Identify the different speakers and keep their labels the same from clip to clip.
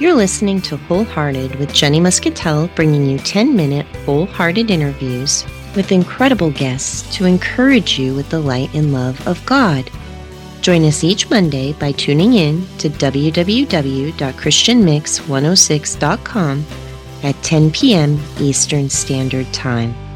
Speaker 1: You're listening to Wholehearted with Jenny Muscatell, bringing you 10 minute wholehearted interviews with incredible guests to encourage you with the light and love of God. Join us each Monday by tuning in to www.christianmix106.com at 10 p.m. Eastern Standard Time.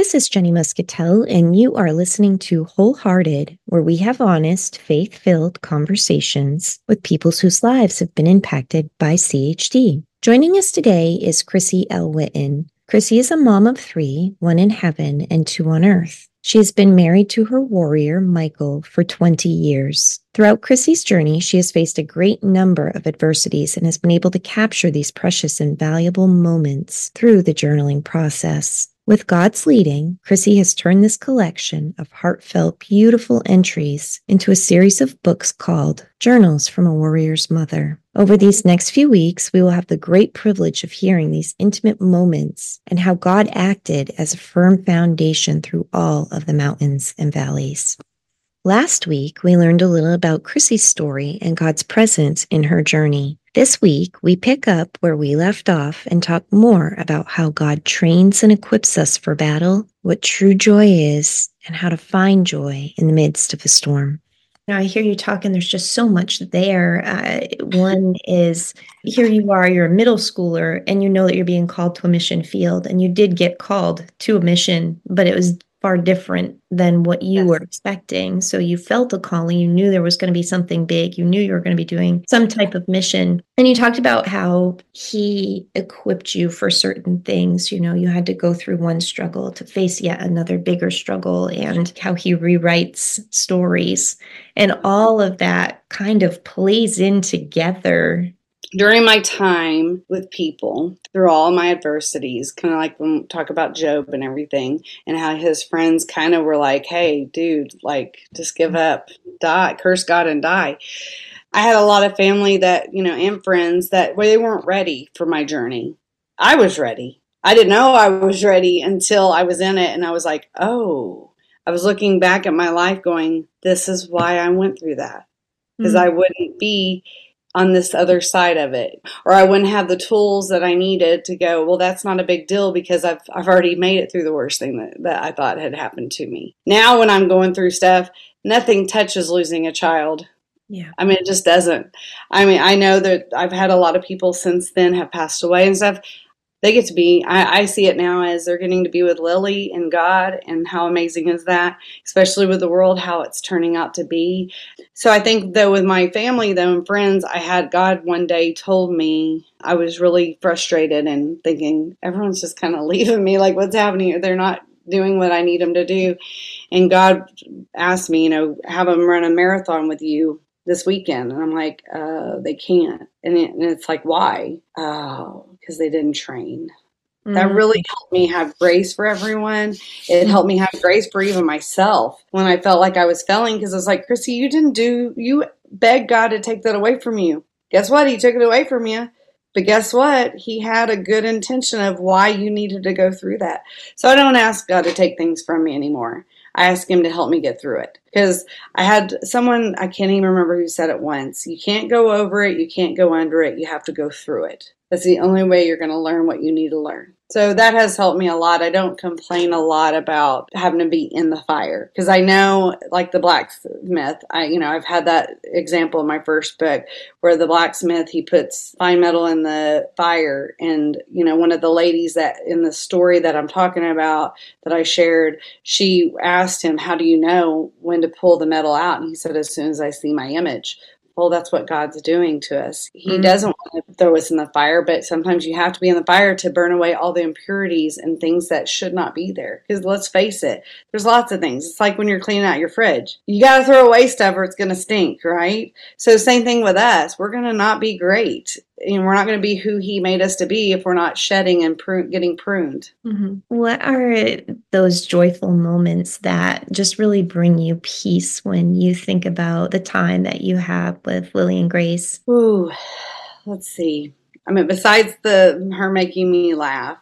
Speaker 1: This is Jenny Muscatell, and you are listening to Wholehearted, where we have honest, faith filled conversations with people whose lives have been impacted by CHD. Joining us today is Chrissy L. Whitten. Chrissy is a mom of three, one in heaven and two on earth. She has been married to her warrior, Michael, for 20 years. Throughout Chrissy's journey, she has faced a great number of adversities and has been able to capture these precious and valuable moments through the journaling process. With God's leading, Chrissy has turned this collection of heartfelt, beautiful entries into a series of books called Journals from a Warrior's Mother. Over these next few weeks, we will have the great privilege of hearing these intimate moments and how God acted as a firm foundation through all of the mountains and valleys. Last week, we learned a little about Chrissy's story and God's presence in her journey. This week, we pick up where we left off and talk more about how God trains and equips us for battle, what true joy is, and how to find joy in the midst of a storm. Now, I hear you talking, there's just so much there. Uh, one is here you are, you're a middle schooler, and you know that you're being called to a mission field, and you did get called to a mission, but it was far different than what you yes. were expecting. So you felt a calling, you knew there was going to be something big, you knew you were going to be doing some type of mission. And you talked about how he equipped you for certain things. You know, you had to go through one struggle to face yet another bigger struggle, and how he rewrites stories. And all of that kind of plays in together
Speaker 2: during my time with people through all my adversities, kind of like when we talk about Job and everything, and how his friends kind of were like, hey, dude, like, just give up, die, curse God and die. I had a lot of family that, you know, and friends that where they weren't ready for my journey. I was ready. I didn't know I was ready until I was in it and I was like, oh, I was looking back at my life going, this is why I went through that. Because mm-hmm. I wouldn't be on this other side of it. Or i wouldn't have the tools that i needed to go well that's not a big deal because i've, I've already made it through the worst thing that, that i thought had happened to me. Now when i'm going through stuff nothing touches losing a child. Yeah. I mean it just doesn't. I mean i know that i've had a lot of people since then have passed away and stuff. They get to be I, I, see it now as they're getting to be with lily and god and how amazing is that especially with the world how it's turning out to be so i think though with my family though and friends i had god one day told me i was really frustrated and thinking everyone's just kind of leaving me. Like what's happening they're not doing what i need them to do. And god asked me you know have them run a marathon with you this weekend. And i'm like uh, they can't. And, it, and it's like why? Oh because they didn't train. Mm-hmm. That really helped me have grace for everyone. It helped me have grace for even myself when I felt like I was failing because I was like, Chrissy, you didn't do, you begged God to take that away from you. Guess what? He took it away from you. But guess what? He had a good intention of why you needed to go through that. So I don't ask God to take things from me anymore. I ask him to help me get through it. Because I had someone, I can't even remember who said it once. You can't go over it, you can't go under it, you have to go through it. That's the only way you're going to learn what you need to learn. So that has helped me a lot. I don't complain a lot about having to be in the fire because I know, like the blacksmith, I you know I've had that example in my first book where the blacksmith he puts fine metal in the fire, and you know one of the ladies that in the story that I'm talking about that I shared, she asked him, "How do you know when to pull the metal out?" And he said, "As soon as I see my image." Well, that's what God's doing to us. He mm-hmm. doesn't want to throw us in the fire, but sometimes you have to be in the fire to burn away all the impurities and things that should not be there. Because let's face it, there's lots of things. It's like when you're cleaning out your fridge. You got to throw away stuff or it's going to stink, right? So, same thing with us. We're going to not be great and we're not going to be who he made us to be if we're not shedding and prune, getting pruned.
Speaker 1: Mm-hmm. What are those joyful moments that just really bring you peace when you think about the time that you have with Lily and Grace?
Speaker 2: Ooh, let's see. I mean, besides the her making me laugh,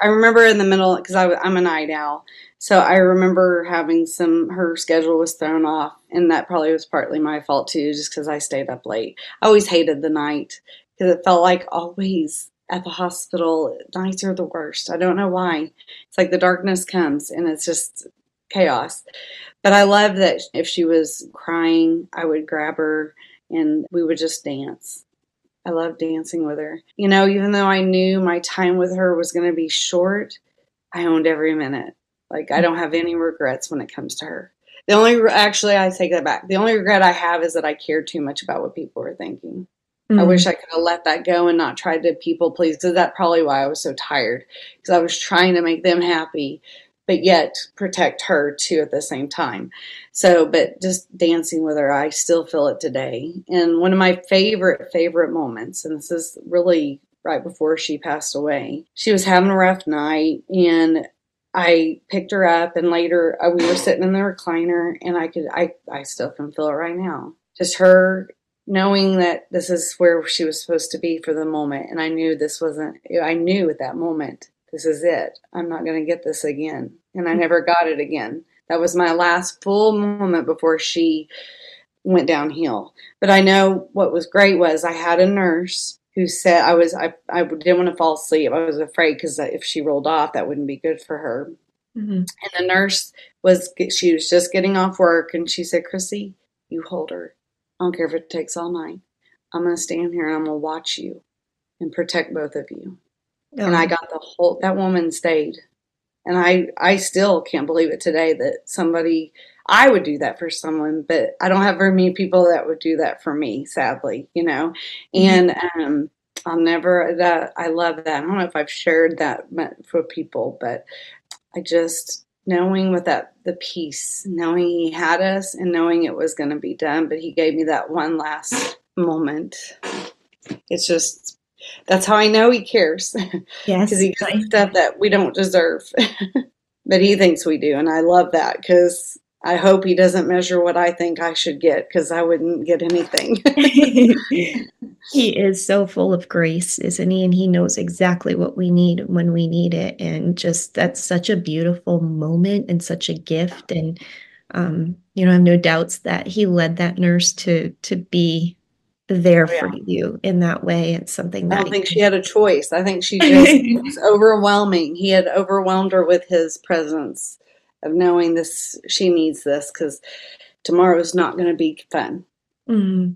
Speaker 2: I remember in the middle because I'm a night owl, so I remember having some. Her schedule was thrown off, and that probably was partly my fault too, just because I stayed up late. I always hated the night because it felt like always at the hospital nights are the worst. I don't know why. It's like the darkness comes and it's just chaos. But I love that if she was crying, I would grab her and we would just dance. I love dancing with her. You know, even though I knew my time with her was going to be short, I owned every minute. Like, I don't have any regrets when it comes to her. The only, actually, I take that back. The only regret I have is that I cared too much about what people were thinking. Mm-hmm. I wish I could have let that go and not tried to people please because that's probably why I was so tired because I was trying to make them happy but yet protect her too at the same time. So, but just dancing with her, I still feel it today. And one of my favorite, favorite moments, and this is really right before she passed away, she was having a rough night and I picked her up and later uh, we were sitting in the recliner and I could, I, I still can feel it right now. Just her knowing that this is where she was supposed to be for the moment. And I knew this wasn't, I knew at that moment, this is it. I'm not going to get this again. And I mm-hmm. never got it again. That was my last full moment before she went downhill. But I know what was great was I had a nurse who said I was I, I didn't want to fall asleep. I was afraid because if she rolled off, that wouldn't be good for her. Mm-hmm. And the nurse was she was just getting off work, and she said, "Chrissy, you hold her. I don't care if it takes all night. I'm going to stand here and I'm going to watch you and protect both of you. And I got the whole, that woman stayed. And I, I still can't believe it today that somebody, I would do that for someone, but I don't have very many people that would do that for me, sadly, you know? Mm-hmm. And, um, I'll never, that, I love that. I don't know if I've shared that for people, but I just, knowing with that the peace, knowing he had us and knowing it was going to be done, but he gave me that one last moment. It's just that's how I know he cares. Yes, because he gives stuff that we don't deserve, but he thinks we do, and I love that because I hope he doesn't measure what I think I should get because I wouldn't get anything.
Speaker 1: he is so full of grace, isn't he? And he knows exactly what we need when we need it. And just that's such a beautiful moment and such a gift. And um, you know, I have no doubts that he led that nurse to to be there oh, yeah. for you in that way. It's something that
Speaker 2: I don't think she had a choice. I think she just was overwhelming. He had overwhelmed her with his presence of knowing this she needs this because tomorrow is not going to be fun. Mm-hmm.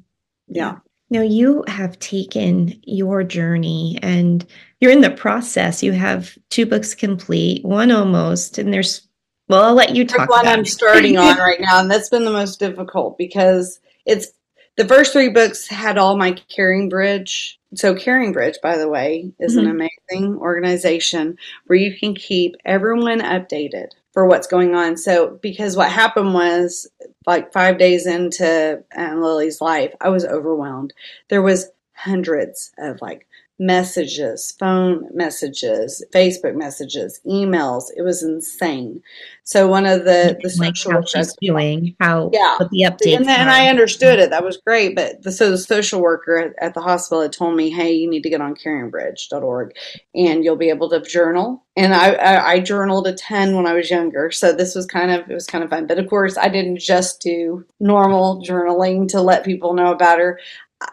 Speaker 2: yeah.
Speaker 1: Now you have taken your journey and you're in the process. You have two books complete one almost and there's well i'll let you talk
Speaker 2: one i'm starting on right now and that's been the most difficult because it's the first three books had all my CaringBridge so CaringBridge by the way is mm-hmm. an amazing organization where you can keep everyone updated for what's going on. So, because what happened was like five days into Aunt Lily's life, I was overwhelmed. There was hundreds of like messages, phone messages, Facebook messages, emails. It was insane. So one of the the
Speaker 1: like social how she's doing, how
Speaker 2: yeah, the updates, and, and I understood it. That was great. But the, so the social worker at, at, the hospital had told me, "Hey, you need to get on CaringBridge.org, and you'll be able to journal." And I, I, I journaled a ton when I was younger, so this was kind of it was kind of fun. But of course, I didn't just do normal journaling to let people know about her.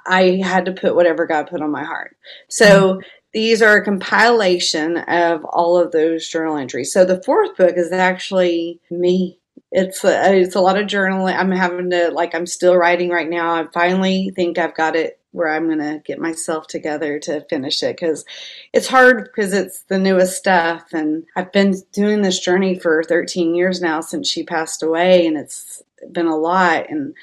Speaker 2: I had to put whatever God put on my heart. So mm-hmm. these are a compilation of all of those journal entries. So the fourth book is actually me. It's a, it's a lot of journaling. I'm having to like I'm still writing right now. I finally think I've got it where I'm going to get myself together to finish it because it's hard because it's the newest stuff. And I've been doing this journey for 13 years now since she passed away, and it's been a lot. And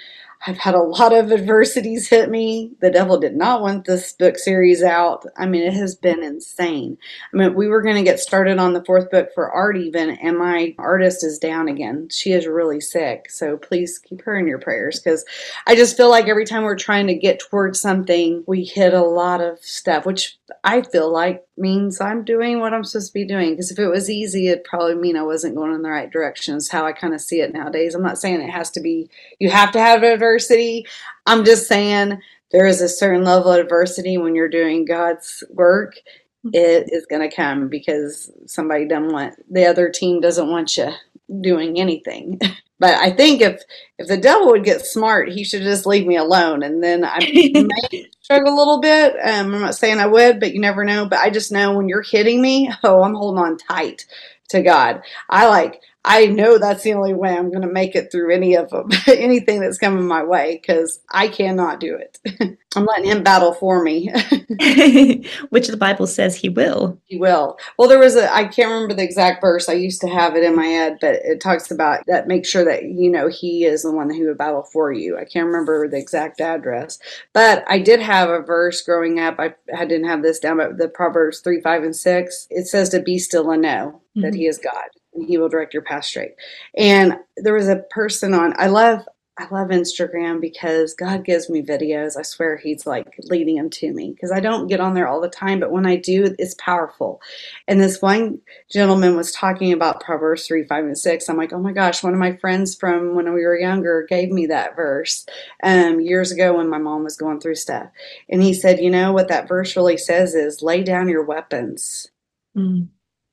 Speaker 2: I've had a lot of adversities hit me. The devil did not want this book series out. I mean, it has been insane. I mean, we were going to get started on the fourth book for art, even, and my artist is down again. She is really sick. So please keep her in your prayers because I just feel like every time we're trying to get towards something, we hit a lot of stuff, which I feel like means I'm doing what I'm supposed to be doing. Because if it was easy, it'd probably mean I wasn't going in the right direction. Is how I kind of see it nowadays. I'm not saying it has to be. You have to have adversity. I'm just saying there is a certain level of adversity when you're doing God's work. Mm-hmm. It is going to come because somebody doesn't want the other team doesn't want you doing anything. But I think if if the devil would get smart, he should just leave me alone, and then I may struggle a little bit. Um, I'm not saying I would, but you never know. But I just know when you're hitting me, oh, I'm holding on tight to God. I like I know that's the only way I'm going to make it through any of them, anything that's coming my way, because I cannot do it. I'm letting Him battle for me.
Speaker 1: Which the Bible says He will.
Speaker 2: He will. Well, there was a, I can't remember the exact verse. I used to have it in my head, but it talks about that. Make sure that, you know, He is the one who would battle for you. I can't remember the exact address, but I did have a verse growing up. I, I didn't have this down, but the Proverbs 3, 5, and 6, it says to be still and know mm-hmm. that He is God and he will direct your path straight. And there was a person on I love I love Instagram because God gives me videos. I swear He's like leading them to me because I don't get on there all the time, but when I do, it's powerful. And this one gentleman was talking about Proverbs 3, 5, and 6. I'm like, oh my gosh, one of my friends from when we were younger gave me that verse um, years ago when my mom was going through stuff. And he said, you know what that verse really says is lay down your weapons. Mm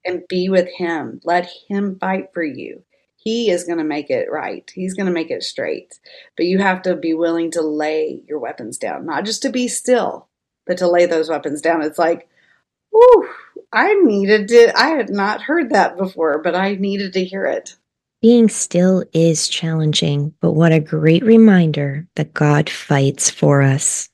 Speaker 2: and be with Him. Let Him fight for you. He is going to make it right. He's going to make it straight. But you have to be willing to lay your weapons down, not just to be still, but to lay those weapons down. It's like, whew, I needed to, I had not heard that before, but I needed to hear it.
Speaker 1: Being still is challenging, but what a great reminder that God fights for us.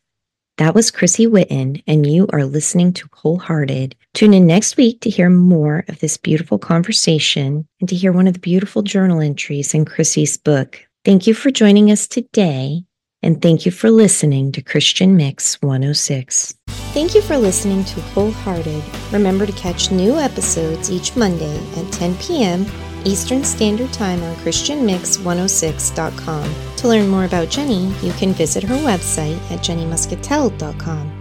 Speaker 1: That was Chrissy Whitten, and you are listening to Wholehearted. Tune in next week to hear more of this beautiful conversation and to hear one of the beautiful journal entries in Chrissy's book. Thank you for joining us today, and thank you for listening to Christian Mix 106. Thank you for listening to Wholehearted. Remember to catch new episodes each Monday at 10 p.m. Eastern Standard Time on ChristianMix106.com. To learn more about Jenny, you can visit her website at jennymuscatell.com.